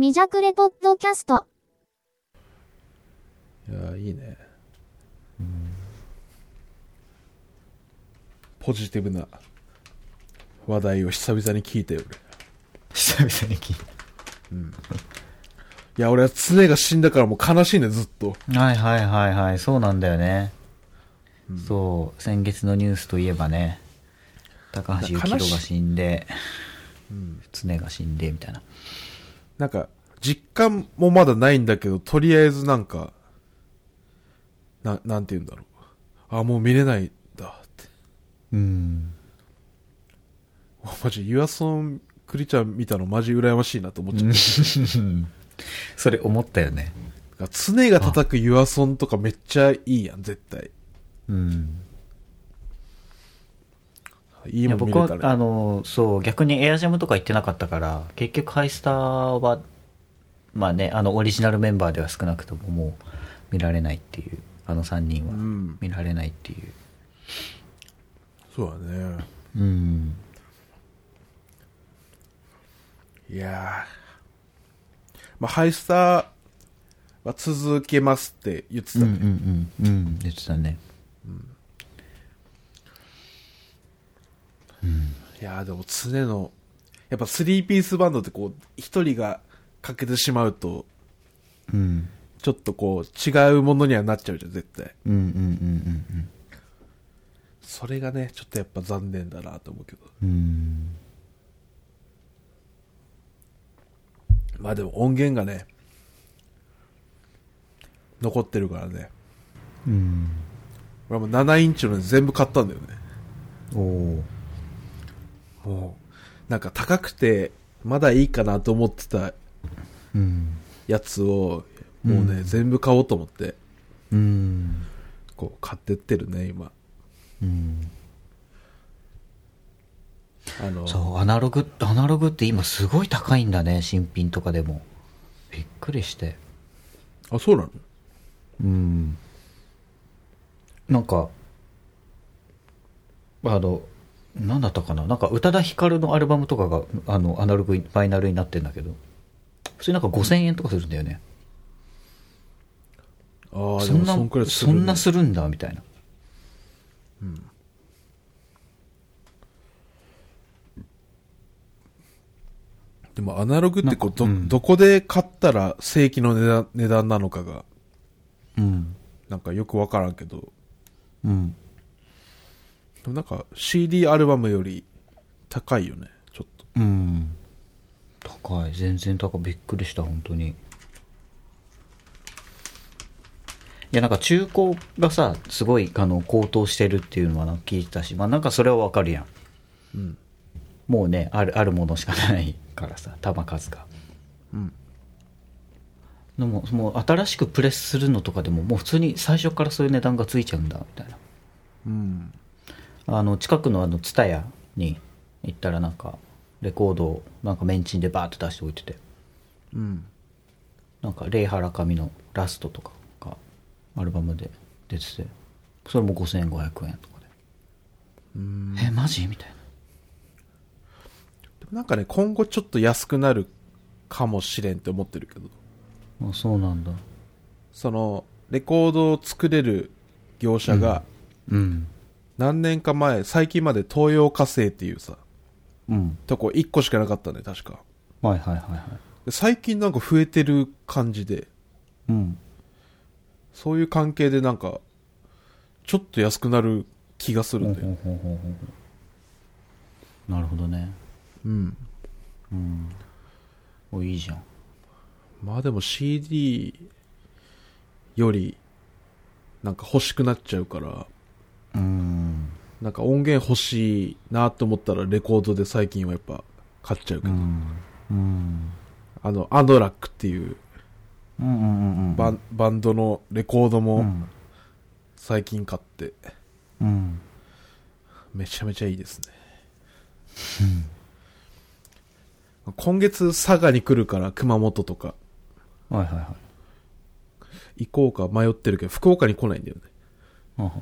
未弱レポッドキャスト。いやいいね、ポジティブな話題を久々に聞いたよ俺。久々に聞いいや俺は常が死んだからもう悲しいねずっと。た。はいはいはいはい、そうなんだよね。そう、先月のニュースといえばね、高橋幸宏が死んで、常が死んで、みたいな。なんか実感もまだないんだけどとりあえずなんかななんて言うんだろうあもう見れないんだってうん。マジユアソンクリちゃん見たのマジ羨ましいなと思っちゃった それ思ったよね。常が叩くユアソンとかめっちゃいいやん絶対うん。いいいや僕はもん見れた、らあの、そう、逆にエアジャムとか行ってなかったから、結局ハイスターは、まあね、あの、オリジナルメンバーでは少なくとももう見られないっていう、あの3人はうん見られないっていう。そうだねうん。いやーまあハイスターは続けますって言ってたね、うんうんうん。うん、言ってたね。いやーでも常のやっぱスリーピースバンドってこう一人が欠けてしまうとうん。ちょっとこう違うものにはなっちゃうじゃん絶対うんうんうんうんそれがねちょっとやっぱ残念だなと思うけどうん。うん。まあでも音源がね残ってるからねうん。俺も7インチの全部買ったんだよねおお。もうなんか高くてまだいいかなと思ってたうん。やつをもうね、全部買おうと思ってうん。こう買ってってるね今うん。あのそう、アナログ、アナログって今すごい高いんだね、新品とかでも。びっくりして。あそうなの？うん。なんか、あの、なんだったかな？なんか宇多田ヒカルのアルバムとかが、あの、アナログ、ファイナルになってんだけど、それなんか5000円とかするんだよね。ああでそんな、もそんくらいすそんなするんだ、みたいな。でもアナログってこうど,、うんどこで買ったら正規の値段値段なのかがうん。なんかよくわからんけどうん。でもなんか CD アルバムより高いよねちょっとうん。高い。全然高い。びっくりした、本当に。いや、なんか中古がさ、すごい、あの、高騰してるっていうのは聞いてたし、まあなんかそれはわかるやん。うんもうね、ある、あるものしかないからさ、玉数が。うんでも、もう新しくプレスするのとかでも、もう普通に最初からそういう値段がついちゃうんだ、みたいな。うんあの、近くのあの、ツタヤに行ったらなんか、レコードをなんかメンチンでバーって出しておいてて。うんなんか、レイ・ハラカミのラストとかがアルバムで出てて、それも5500円とかで。え、マジ？みたいな。でもなんかね今後ちょっと安くなるかもしれんって思ってるけどあ、そうなんだ。そのレコードを作れる業者がうん。何年か前最近まで東洋火星っていうさうん。とこ1個しかなかったね確かはいはいはいはい。で最近なんか増えてる感じでうん。そういう関係でなんかちょっと安くなる気がするんだよ、ほうほうほうほうなるほどね。うんうん。お、いいじゃん。まあでも CD よりなんか欲しくなっちゃうからうん。なんか音源欲しいなと思ったらレコードで最近はやっぱ買っちゃうけど、うん。うん。あのアンドラックっていううんうんうんうん。バン,、ドのレコードもうん。最近買ってうん。めちゃめちゃいいですね、今月佐賀に来るから熊本とかはいはいはい。行こうか迷ってるけど福岡に来ないんだよねははは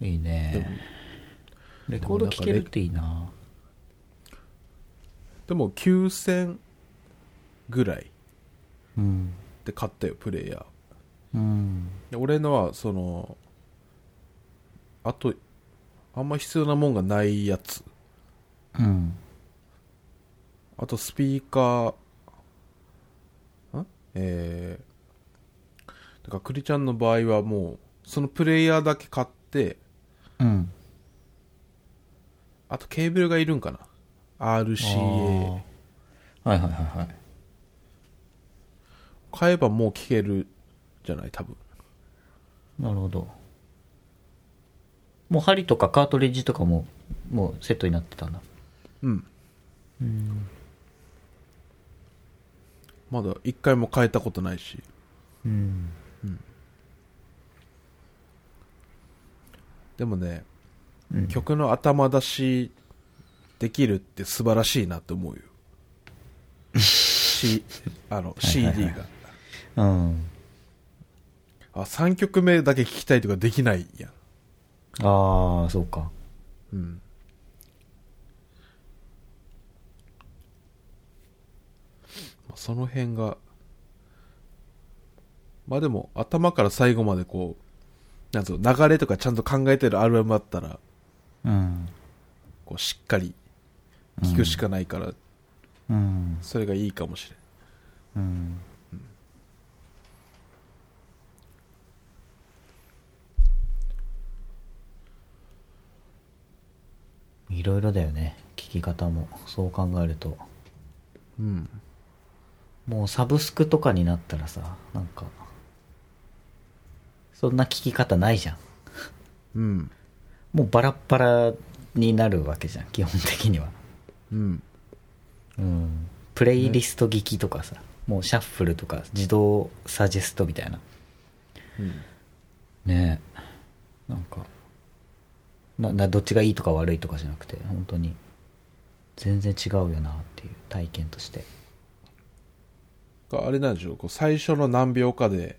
いいね。レコード聴けるっていいな。でも9000ぐらいうんで買ったよプレイヤー。うん。で俺のはそのあとあんま必要なもんがないやつ。うん。あとスピーカーん？えー、だからクリちゃんの場合はもうそのプレイヤーだけ買ってうん。あとケーブルがいるんかな？RCA はいはいはいはい。買えばもう聴けるじゃない？多分。なるほど。もう針とかカートリッジとかももうセットになってたんだ。うん。まだ一回も変えたことないし。うんでもね、うん。曲の頭出しできるって素晴らしいなって思うよ。C あのはいはいはい。CD が。うん。あ3曲目だけ聴きたいとかできないやん。ああそうか。うん。まあその辺が。まあでも頭から最後までこうなん流れとかちゃんと考えてるアルバムだったらうん。こうしっかり聴くしかないから、うん。それがいいかもしれん。うん。いろいろだよね。聞き方も。そう考えると。うん。もうサブスクとかになったらさなんかそんな聞き方ないじゃん。うん。もうバラッバラになるわけじゃん基本的には。うん。うん。プレイリスト聞きとかさ、もうシャッフルとか自動サジェストみたいな。うん。ねえ。なんかななどっちがいいとか悪いとかじゃなくて本当に全然違うよなっていう体験として。あれなんでしょうこう最初の何秒かで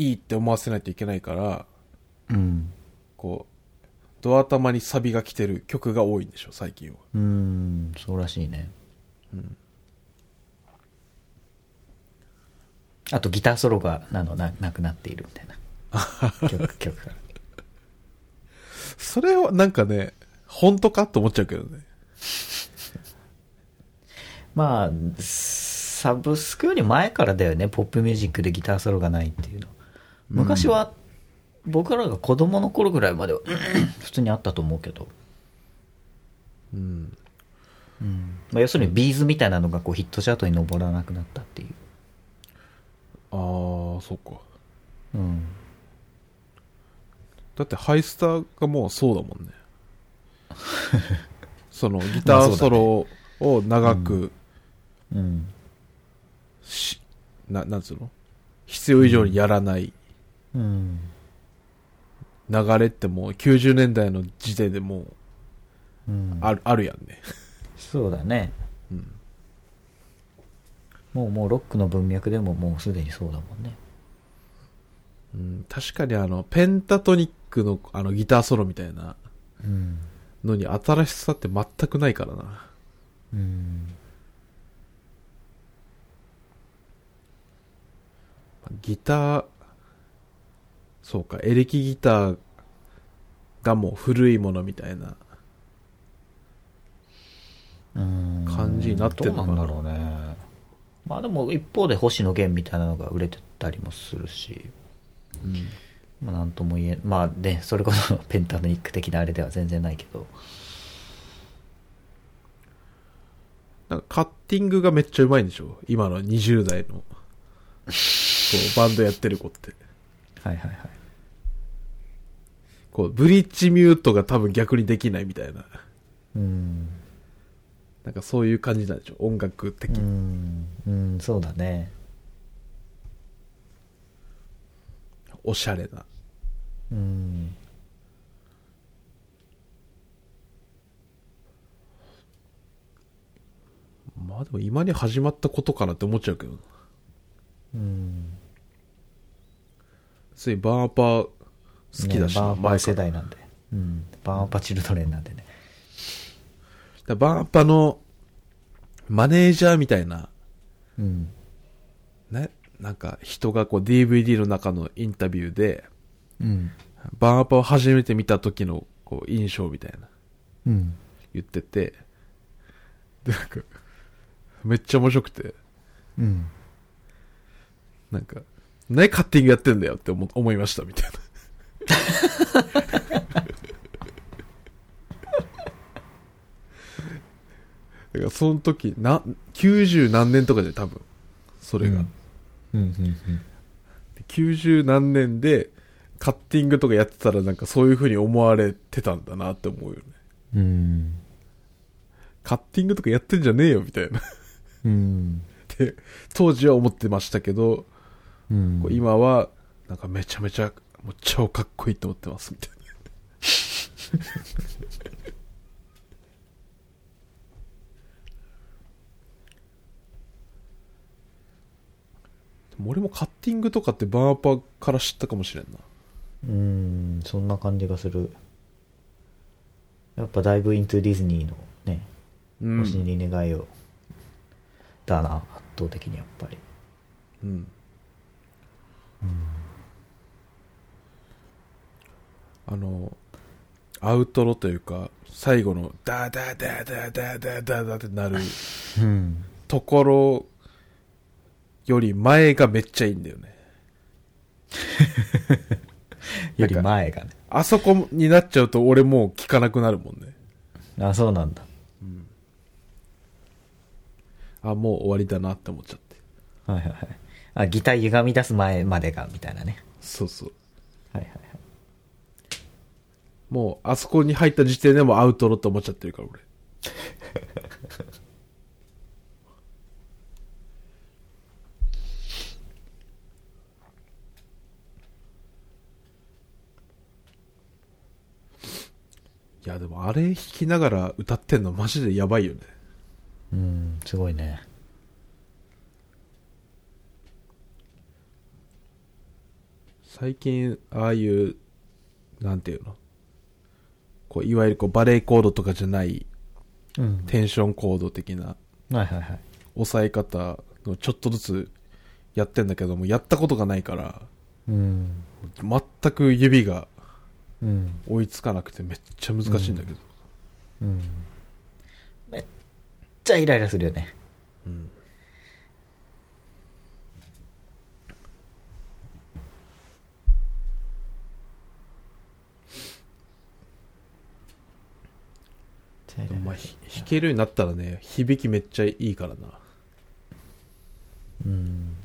いいって思わせないといけないからうん。こうドア頭にサビが来てる曲が多いんでしょ最近は。うんそうらしいね。あとギターソロがなのななくなっているみたいな。曲 曲。がそれはなんかね本当かと思っちゃうけどね。まあサブスクより前からだよねポップミュージックでギターソロがないっていうの昔は僕らが子供の頃ぐらいまでは 普通にあったと思うけど。うん。うん。まあ、要するにビーズみたいなのがこうヒットチャートに上らなくなったっていう、ああそっか。うん、だってハイスターがもうそうだもんね。そのギターソロを長くうん。し、ななんつうの？必要以上にやらない。うん流れってもう90年代の時点でもううん。ある,、あるやんね。そうだね。うん。もうもうロックの文脈でももうすでにそうだもんね。うん、確かにあの、ペンタトニックのあのギターソロみたいなうん。のに新しさって全くないからな。うん。ギター、そうか、エレキギターがもう古いものみたいな。うん。感じになってんのかな。どうなんだろうね。まあでも一方で星野源みたいなのが売れてたりもするし。うん。まあなんとも言えまあねそれこそペンタトニック的なあれでは全然ないけど。なんかカッティングがめっちゃうまいんでしょ？今の20代の、こう、バンドやってる子って。はいはいはいこう、ブリッジミュートが多分逆にできないみたいな。うんなんかそういう感じなんでしょ音楽的うに。んうんそうだねおしゃれな。うんまあでも今に始まったことかなって思っちゃうけどな。うんついバーパー好きだしな、ねバーバー世代なんでうん。バーンパチルドレンなんでね。だバンパのマネージャーみたいな、うん。ね、なんか人がこう DVD の中のインタビューで、うん。バンパを初めて見た時のこう印象みたいなうん。言ってて、で、なんか、めっちゃ面白くて、うん。なんか、何カッティングやってんだよって思思いましたみたいな。だからその時、な、90何年とかで多分、それが。うん。うん。うん。90何年で、カッティングとかやってたらなんかそういう風に思われてたんだなって思うよね。うん。カッティングとかやってんじゃねえよみたいな。うん。って、当時は思ってましたけど、うん今は、なんかめちゃめちゃ、もう超かっこいいと思ってますみたいな。俺もカッティングとかってバーパーから知ったかもしれんな。うん。そんな感じがする。やっぱだいぶイントゥディズニーのね、う星に願いを、だな、圧倒的にやっぱり。うん。あの、アウトロというか、最後のダーダーダーダーダーダーダーダーってなるうん。ところより前がめっちゃいいんだよね。より前がね。あそこになっちゃうと俺もう聞かなくなるもんね。あ、そうなんだ。あ、もう終わりだなって思っちゃって。はいはいはい。あ、ギター歪み出す前までが、みたいなね。そうそう。はいはいはい。もうあそこに入った時点でもうアウトロって思っちゃってるから俺。いやでもあれ弾きながら歌ってんのマジでやばいよね。うん、すごいね。最近ああいうなんていうの？こういわゆるこうバレエコードとかじゃないうん。テンションコード的なはいはいはい。押さえ方のちょっとずつやってんだけどもやったことがないからうん。全く指がうん。追いつかなくてめっちゃ難しいんだけど、うん。めっちゃイライラするよね。うんでもまあひ弾けるようになったらね響きめっちゃいいからなうん。